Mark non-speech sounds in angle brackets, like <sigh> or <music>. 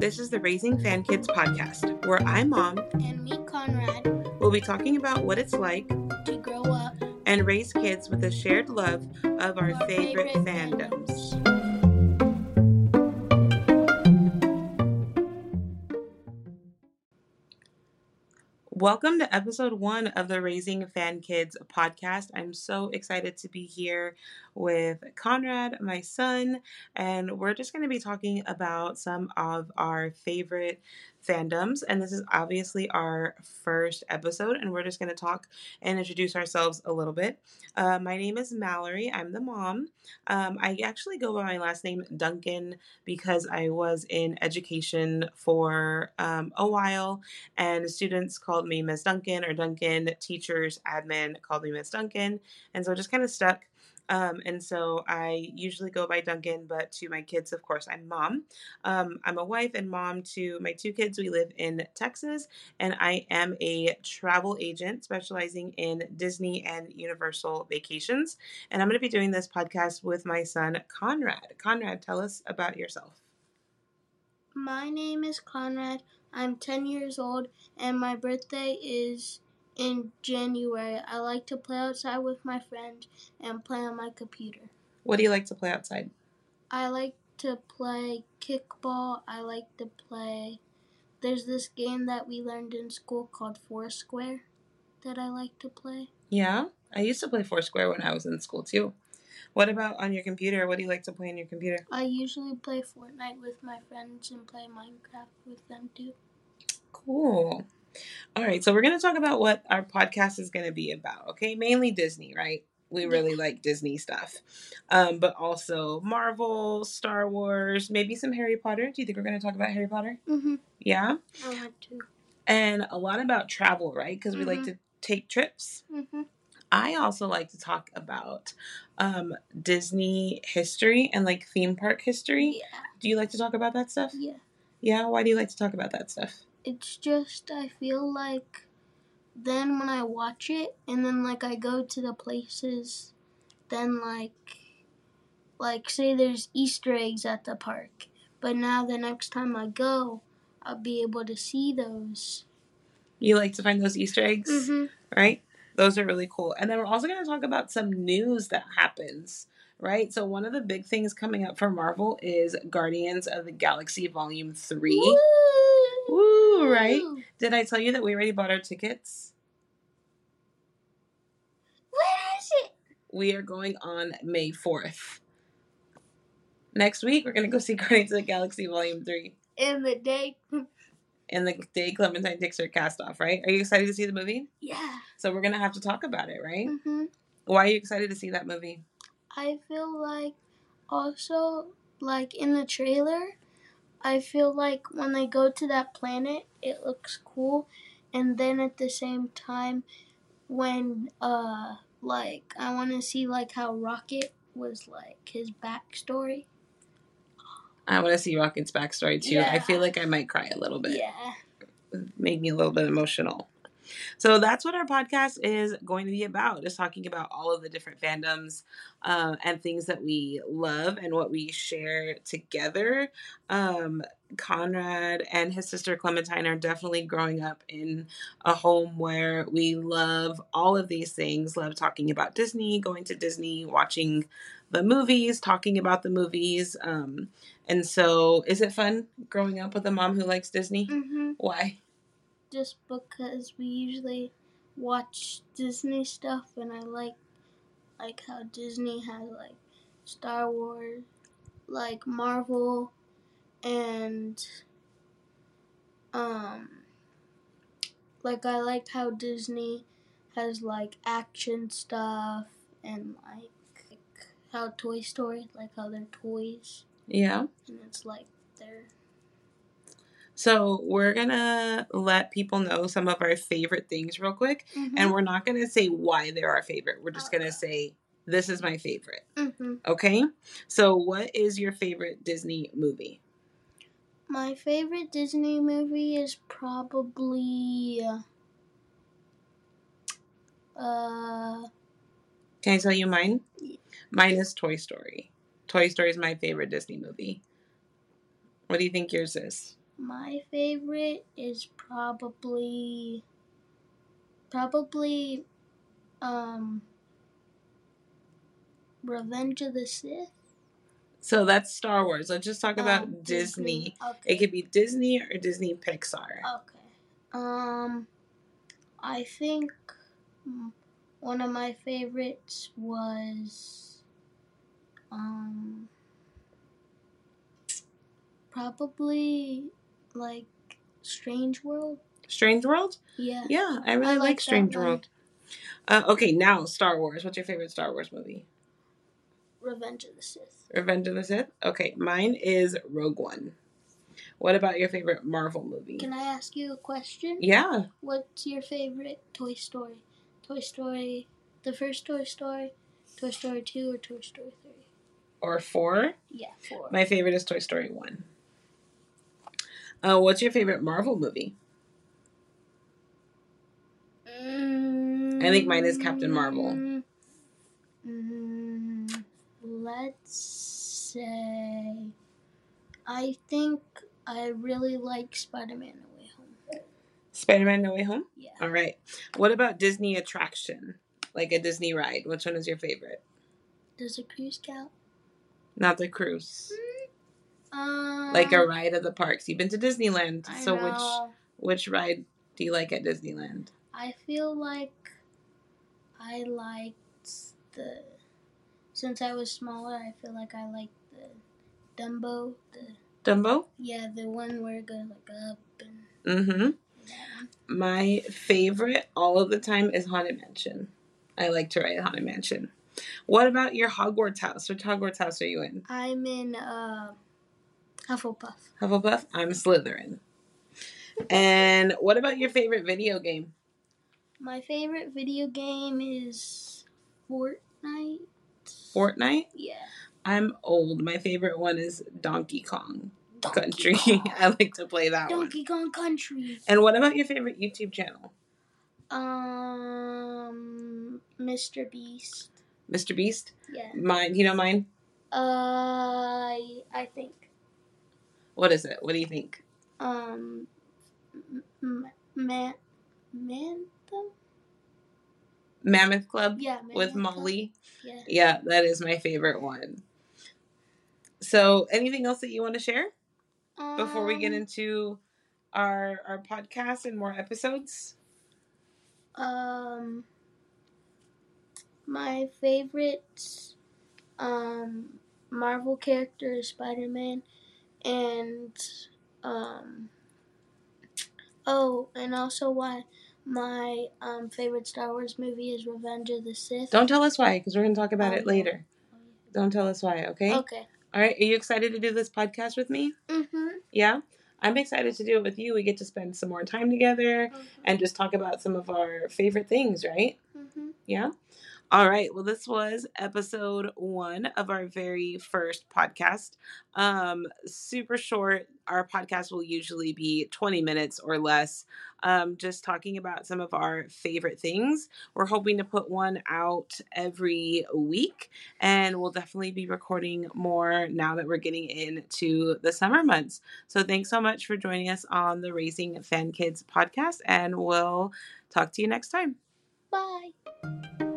This is the Raising Fan Kids podcast, where I'm mom. And me, Conrad, will be talking about what it's like to grow up. and raise kids with a shared love of our, Our favorite, favorite fandoms. Welcome to episode one of the Raising Fan Kids podcast. I'm so excited to be here with Conrad, my son, and we're just going to be talking about some of our favorite fandoms. And this is obviously our first episode, and we're just going to talk and introduce ourselves a little bit. Uh, my name is Mallory, I'm the mom. Um, I actually go by my last name, Duncan, because I was in education for um, a while and students called me Miss Duncan or Duncan. Teachers, admin called me Miss Duncan, and so it just kind of stuck. Um, and so I usually go by Duncan, but to my kids, of course, I'm mom. Um, I'm a wife and mom to my two kids. We live in Texas, and I am a travel agent specializing in Disney and Universal vacations. And I'm going to be doing this podcast with my son, Conrad. Conrad, tell us about yourself. My name is Conrad. I'm 10 years old, and my birthday is in January. I like to play outside with my friends and play on my computer. What do you like to play outside? I like to play kickball. I like to play. There's this game that we learned in school called Foursquare that I like to play. Yeah, I used to play Foursquare when I was in school too. What about on your computer? What do you like to play on your computer? I usually play Fortnite with my friends and play Minecraft with them too. Cool. All right, so we're going to talk about what our podcast is going to be about, okay? Mainly Disney, right? We really like Disney stuff. Um, but also Marvel, Star Wars, maybe some Harry Potter. Do you think we're going to talk about Harry Potter? Mm-hmm. Yeah. I want to. And a lot about travel, right? Because we like Mhm. to take trips. Mm-hmm. I also like to talk about um, Disney history and like theme park history. Yeah. Do you like to talk about that stuff? Yeah. Yeah. Why do you like to talk about that stuff? It's just I feel like then when I watch it and then like I go to the places, then like like say there's Easter eggs at the park, but now the next time I go, I'll be able to see those. You like to find those Easter eggs, Mm-hmm. right? Those are really cool. And then we're also going to talk about some news that happens, right? So, one of the big things coming up for Marvel is Guardians of the Galaxy Volume 3. Woo, right? Did I tell you that we already bought our tickets? Where is it? We are going on May 4th. Next week, we're going to go see <laughs> Guardians of the Galaxy Volume 3 In the day. <laughs> In the day Clementine takes her cast off, right? Are you excited to see the movie? Yeah. So, we're going to have to talk about it, right? Mm-hmm. Why are you excited to see that movie? I feel like also like in the trailer, I feel like when they go to that planet, it looks cool, and then at the same time, when uh like I want to see like how Rocket was like his backstory. I want to see Rocket's backstory too. Yeah. I feel like I might cry a little bit. Yeah. Made me a little bit emotional. So that's what our podcast is going to be about, just talking about all of the different fandoms uh, and things that we love and what we share together. Um, Conrad and his sister Clementine are definitely growing up in a home where we love all of these things, love talking about Disney, going to Disney, watching the movies, talking about the movies. Um, and so, is it fun growing up with a mom who likes Disney? Mhm. Why? Just because we usually watch Disney stuff, and I like like how Disney has like Star Wars, like Marvel, and um, like I like how Disney has like action stuff and like how Toy Story, like how they're toys, Yeah. and it's like they're So we're gonna let people know some of our favorite things real quick, Mm-hmm. and we're not gonna say why they're our favorite. We're just gonna say this is my favorite. hmm Okay. So what is your favorite Disney movie? My favorite Disney movie is probably uh Can I tell you mine? Yeah. Mine is Toy Story. Toy Story is my favorite Disney movie. What do you think yours is? My favorite is probably probably um Revenge of the Sith. So that's Star Wars. Let's just talk about Um, Disney. Okay. It could be Disney or Disney Pixar. Okay. Um, I think one of my favorites was um probably like Strange World. Strange World? Yeah. Yeah, I really I like, like Strange. World. Uh, okay, now Star Wars. What's your favorite Star Wars movie? Revenge of the Sith. Revenge of the Sith? Okay, mine is Rogue One. What about your favorite Marvel movie? Can I ask you a question? yeah, What's your favorite Toy Story? Toy Story, the first Toy Story, Toy Story 2 or Toy Story 3? or four? Yeah, 4. My favorite is Toy Story 1. Uh, what's your favorite Marvel movie? Mm, I think mine is Captain Marvel. Mm, let's say. I think I really like Spider Man No Way Home. Spider Man No Way Home? Yeah. All right. What about Disney attraction? Like a Disney ride? Which one is your favorite? Does a cruise count? Not the cruise. Um, Like a ride at the parks. You've been to Disneyland. I so which know. which ride do you like at Disneyland? I feel like I liked the. Since I was smaller, I feel like I liked the Dumbo. The Dumbo? yeah, the one where it goes like up and Mm-hmm. one. My favorite all of the time is Haunted Mansion. I like to ride Haunted Mansion. What about your Hogwarts house? Which Hogwarts house are you in? I'm in uh, Hufflepuff. Hufflepuff? I'm Slytherin. And what about your favorite video game? My favorite video game is Fortnite. Fortnite? Yeah. I'm old. My favorite one is Donkey Kong Donkey Country. Kong. <laughs> I like to play that one. Donkey Kong Country. And what about your favorite YouTube channel? Um, Mr. Beast. Mr. Beast? Yeah. Mine, you know mine? Uh, I think. What is it? What do you think? Um, m- m- man, Mammoth Club yeah, with Mammoth Club. Molly. Yeah. Yeah, that is my favorite one. So, anything else that you want to share before we get Um, into our our podcast and more episodes? Um, my favorite um Marvel character is Spider Man, and um oh, and also why my um favorite Star Wars movie is Revenge of the Sith. Don't tell us why, because we're going to talk about it later. Don't tell us why, okay? Okay. All right. Are you excited to do this podcast with me? Mm-hmm. Yeah. I'm excited to do it with you. We get to spend some more time together and just talk about some of our favorite things, right? Mm-hmm. Yeah. All right. Well, this was episode one of our very first podcast. Um, super short. Our podcast will usually be 20 minutes or less, um, just talking about some of our favorite things. We're hoping to put one out every week, and we'll definitely be recording more now that we're getting into the summer months. So, thanks so much for joining us on the Raising Fan Kids podcast, and we'll talk to you next time. Bye.